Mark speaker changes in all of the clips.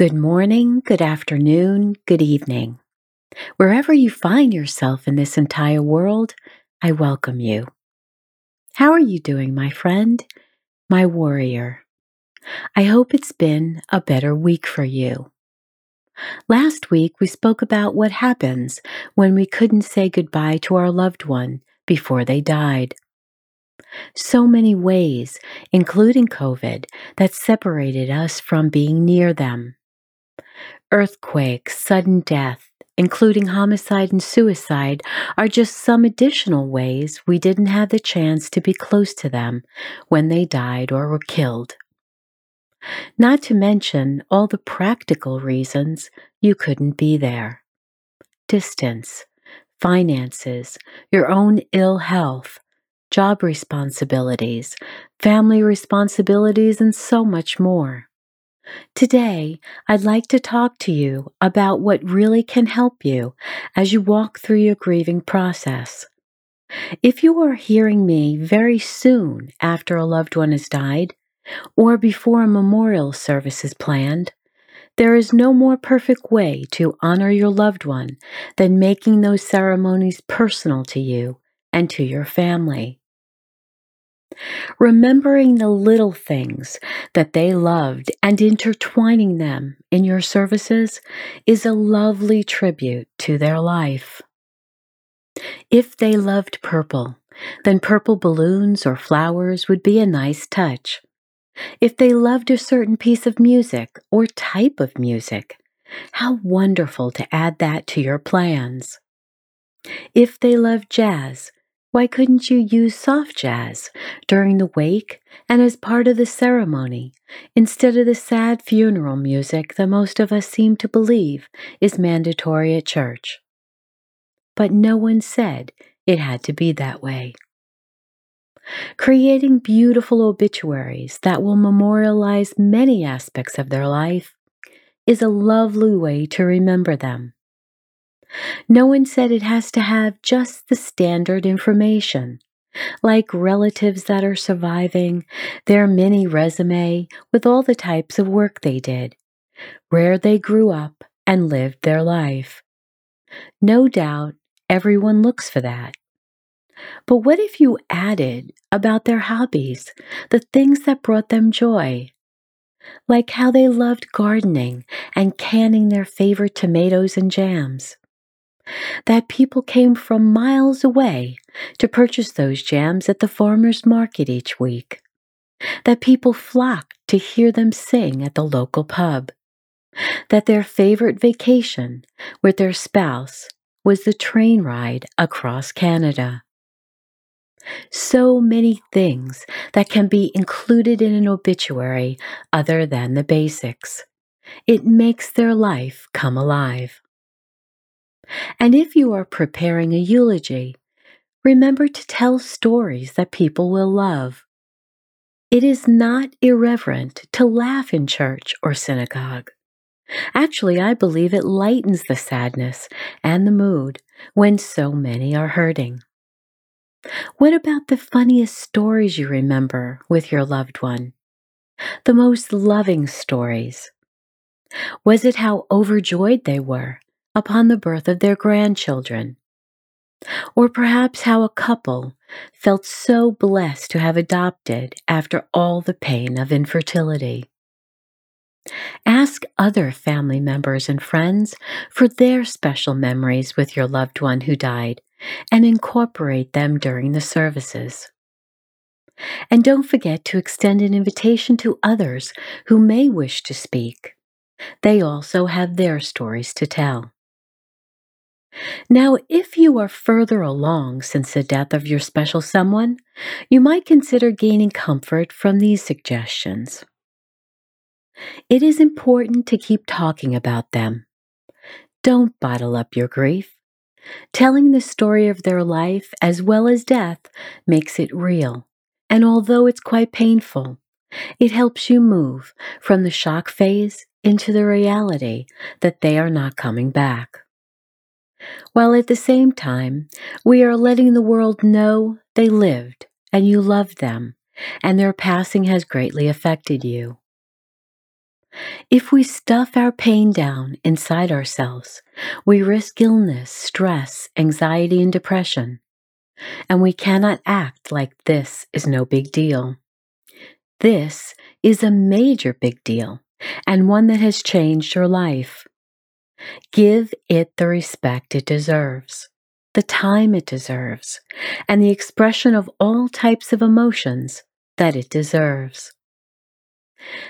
Speaker 1: Good morning, good afternoon, good evening. Wherever you find yourself in this entire world, I welcome you. How are you doing, my friend, my warrior? I hope it's been a better week for you. Last week, we spoke about what happens when we couldn't say goodbye to our loved one before they died. So many ways, including COVID, that separated us from being near them earthquake, sudden death, including homicide and suicide, are just some additional ways we didn't have the chance to be close to them when they died or were killed. Not to mention all the practical reasons you couldn't be there distance, finances, your own ill health, job responsibilities, family responsibilities, and so much more. Today, I'd like to talk to you about what really can help you as you walk through your grieving process. If you are hearing me very soon after a loved one has died, or before a memorial service is planned, there is no more perfect way to honor your loved one than making those ceremonies personal to you and to your family. Remembering the little things that they loved and intertwining them in your services is a lovely tribute to their life. If they loved purple, then purple balloons or flowers would be a nice touch. If they loved a certain piece of music or type of music, how wonderful to add that to your plans. If they loved jazz, why couldn't you use soft jazz during the wake and as part of the ceremony instead of the sad funeral music that most of us seem to believe is mandatory at church? But no one said it had to be that way. Creating beautiful obituaries that will memorialize many aspects of their life is a lovely way to remember them. No one said it has to have just the standard information, like relatives that are surviving, their mini resume with all the types of work they did, where they grew up and lived their life. No doubt everyone looks for that. But what if you added about their hobbies, the things that brought them joy? Like how they loved gardening and canning their favorite tomatoes and jams that people came from miles away to purchase those jams at the farmer's market each week, that people flocked to hear them sing at the local pub, that their favorite vacation with their spouse was the train ride across Canada. So many things that can be included in an obituary other than the basics. It makes their life come alive. And if you are preparing a eulogy, remember to tell stories that people will love. It is not irreverent to laugh in church or synagogue. Actually, I believe it lightens the sadness and the mood when so many are hurting. What about the funniest stories you remember with your loved one? The most loving stories? Was it how overjoyed they were upon the birth of their grandchildren. Or perhaps how a couple felt so blessed to have adopted after all the pain of infertility. Ask other family members and friends for their special memories with your loved one who died and incorporate them during the services. And don't forget to extend an invitation to others who may wish to speak. They also have their stories to tell. Now, if you are further along since the death of your special someone, you might consider gaining comfort from these suggestions. It is important to keep talking about them. Don't bottle up your grief. Telling the story of their life as well as death makes it real, and although it's quite painful, it helps you move from the shock phase into the reality that they are not coming back. While at the same time, we are letting the world know they lived and you loved them, and their passing has greatly affected you. If we stuff our pain down inside ourselves, we risk illness, stress, anxiety, and depression. And we cannot act like this is no big deal. This is a major big deal and one that has changed your life. Give it the respect it deserves, the time it deserves, and the expression of all types of emotions that it deserves.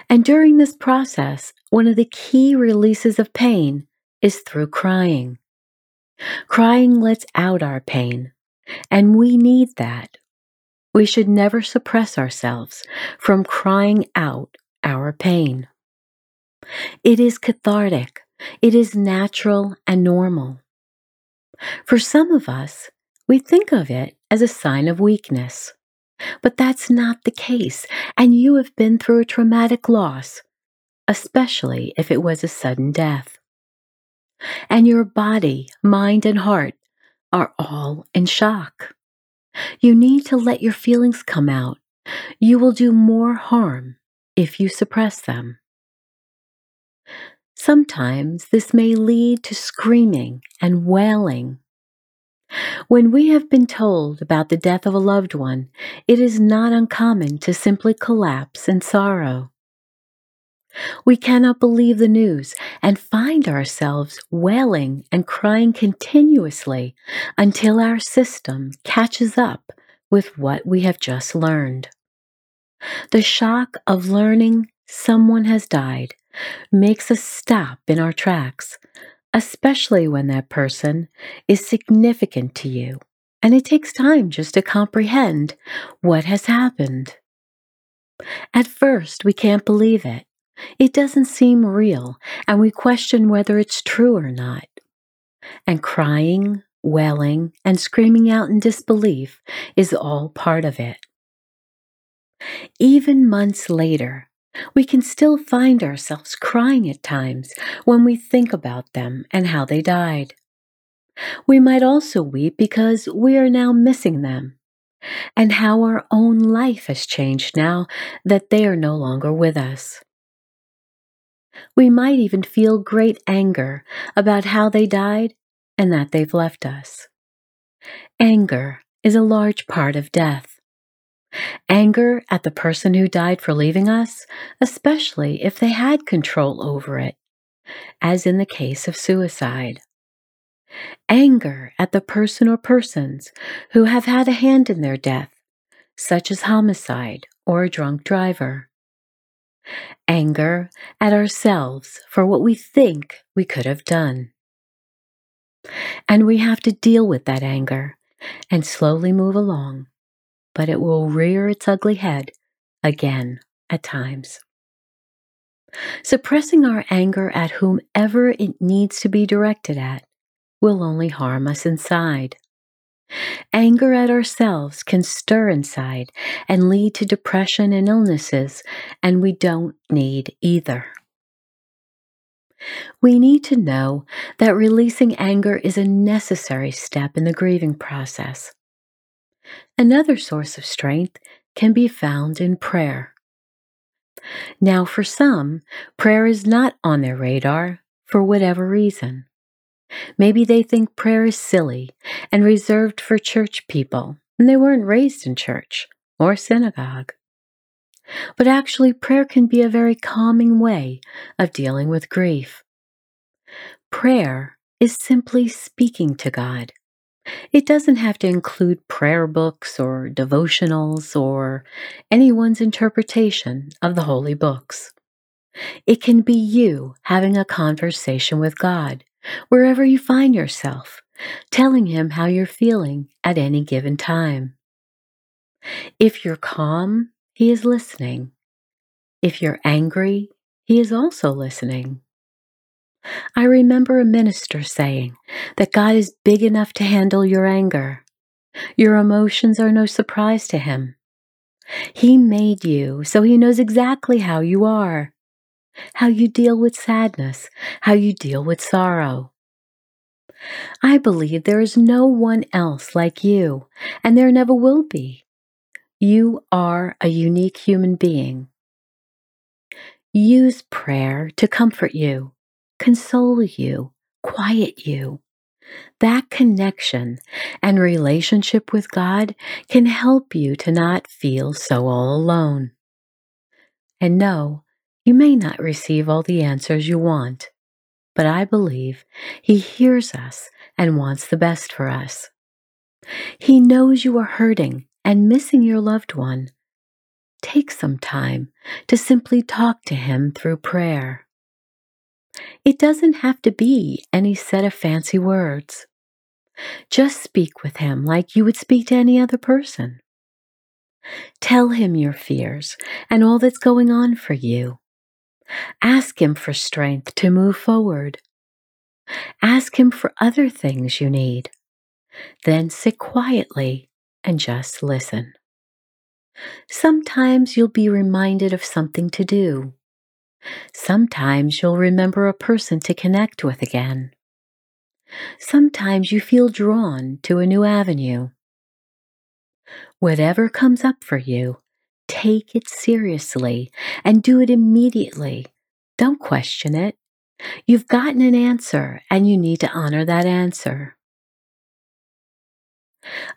Speaker 1: And during this process, one of the key releases of pain is through crying. Crying lets out our pain, and we need that. We should never suppress ourselves from crying out our pain. It is cathartic, it is natural and normal. For some of us, we think of it as a sign of weakness. But that's not the case, and you have been through a traumatic loss, especially if it was a sudden death. And your body, mind, and heart are all in shock. You need to let your feelings come out. You will do more harm if you suppress them. Sometimes this may lead to screaming and wailing when we have been told about the death of a loved one, it is not uncommon to simply collapse in sorrow. We cannot believe the news and find ourselves wailing and crying continuously until our system catches up with what we have just learned. The shock of learning someone has died makes us stop in our tracks especially when that person is significant to you and it takes time just to comprehend what has happened. At first, we can't believe it. It doesn't seem real, and we question whether it's true or not. And crying, wailing, and screaming out in disbelief is all part of it. Even months later, we can still find ourselves crying at times when we think about them and how they died. We might also weep because we are now missing them and how our own life has changed now that they are no longer with us. We might even feel great anger about how they died and that they've left us. Anger is a large part of death. Anger at the person who died for leaving us, especially if they had control over it, as in the case of suicide. Anger at the person or persons who have had a hand in their death, such as homicide or a drunk driver. Anger at ourselves for what we think we could have done. And we have to deal with that anger and slowly move along but it will rear its ugly head again at times. Suppressing our anger at whomever it needs to be directed at will only harm us inside. Anger at ourselves can stir inside and lead to depression and illnesses, and we don't need either. We need to know that releasing anger is a necessary step in the grieving process. Another source of strength can be found in prayer. Now, for some, prayer is not on their radar for whatever reason. Maybe they think prayer is silly and reserved for church people, and they weren't raised in church or synagogue. But actually, prayer can be a very calming way of dealing with grief. Prayer is simply speaking to God it doesn't have to include prayer books or devotionals or anyone's interpretation of the holy books. It can be you having a conversation with God, wherever you find yourself, telling him how you're feeling at any given time. If you're calm, he is listening. If you're angry, he is also listening. I remember a minister saying that God is big enough to handle your anger. Your emotions are no surprise to him. He made you, so he knows exactly how you are, how you deal with sadness, how you deal with sorrow. I believe there is no one else like you, and there never will be. You are a unique human being. Use prayer to comfort you, console you, quiet you. That connection and relationship with God can help you to not feel so all alone. And no, you may not receive all the answers you want, but I believe He hears us and wants the best for us. He knows you are hurting and missing your loved one. Take some time to simply talk to Him through prayer. It doesn't have to be any set of fancy words. Just speak with him like you would speak to any other person. Tell him your fears and all that's going on for you. Ask him for strength to move forward. Ask him for other things you need. Then sit quietly and just listen. Sometimes you'll be reminded of something to do. Sometimes you'll remember a person to connect with again. Sometimes you feel drawn to a new avenue. Whatever comes up for you, take it seriously and do it immediately. Don't question it. You've gotten an answer and you need to honor that answer.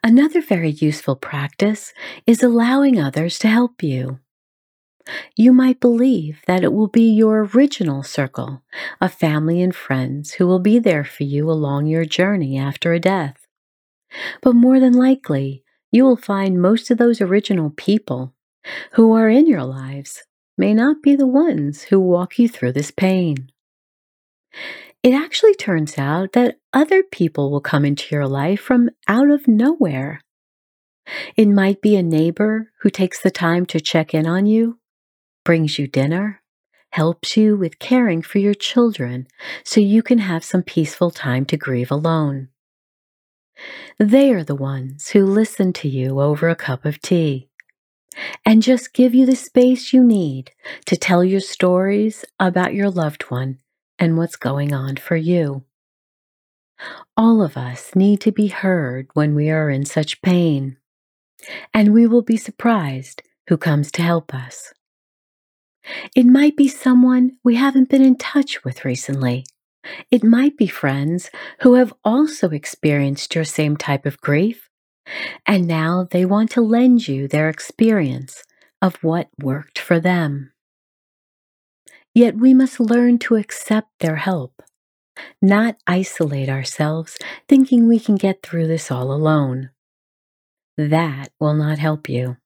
Speaker 1: Another very useful practice is allowing others to help you. You might believe that it will be your original circle of family and friends who will be there for you along your journey after a death. But more than likely, you will find most of those original people who are in your lives may not be the ones who walk you through this pain. It actually turns out that other people will come into your life from out of nowhere. It might be a neighbor who takes the time to check in on you brings you dinner, helps you with caring for your children so you can have some peaceful time to grieve alone. They are the ones who listen to you over a cup of tea and just give you the space you need to tell your stories about your loved one and what's going on for you. All of us need to be heard when we are in such pain, and we will be surprised who comes to help us. It might be someone we haven't been in touch with recently. It might be friends who have also experienced your same type of grief, and now they want to lend you their experience of what worked for them. Yet we must learn to accept their help, not isolate ourselves thinking we can get through this all alone. That will not help you.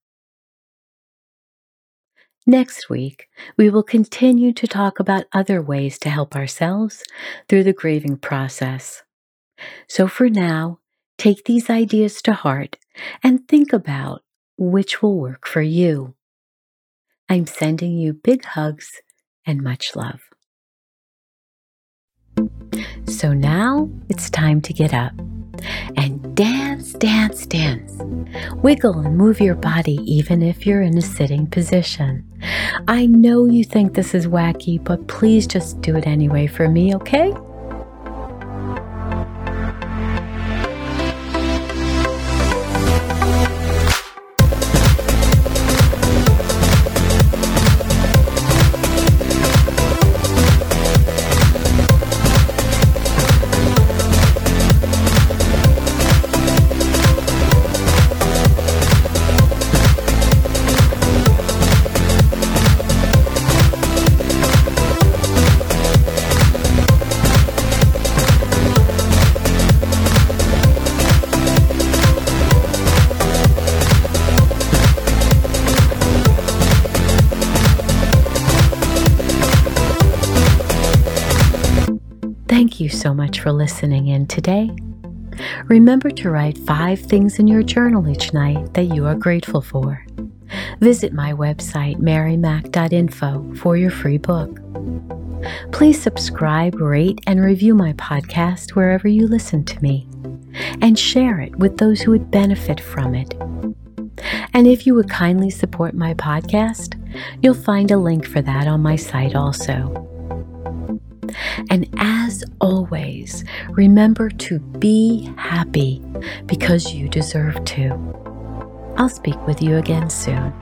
Speaker 1: Next week, we will continue to talk about other ways to help ourselves through the grieving process. So for now, take these ideas to heart and think about which will work for you. I'm sending you big hugs and much love. So now it's time to get up and dance, dance, dance. Wiggle and move your body even if you're in a sitting position. I know you think this is wacky, but please just do it anyway for me, okay? You so much for listening in today. Remember to write five things in your journal each night that you are grateful for. Visit my website, marymac.info, for your free book. Please subscribe, rate, and review my podcast wherever you listen to me, and share it with those who would benefit from it. And if you would kindly support my podcast, you'll find a link for that on my site also. And as always, remember to be happy because you deserve to. I'll speak with you again soon.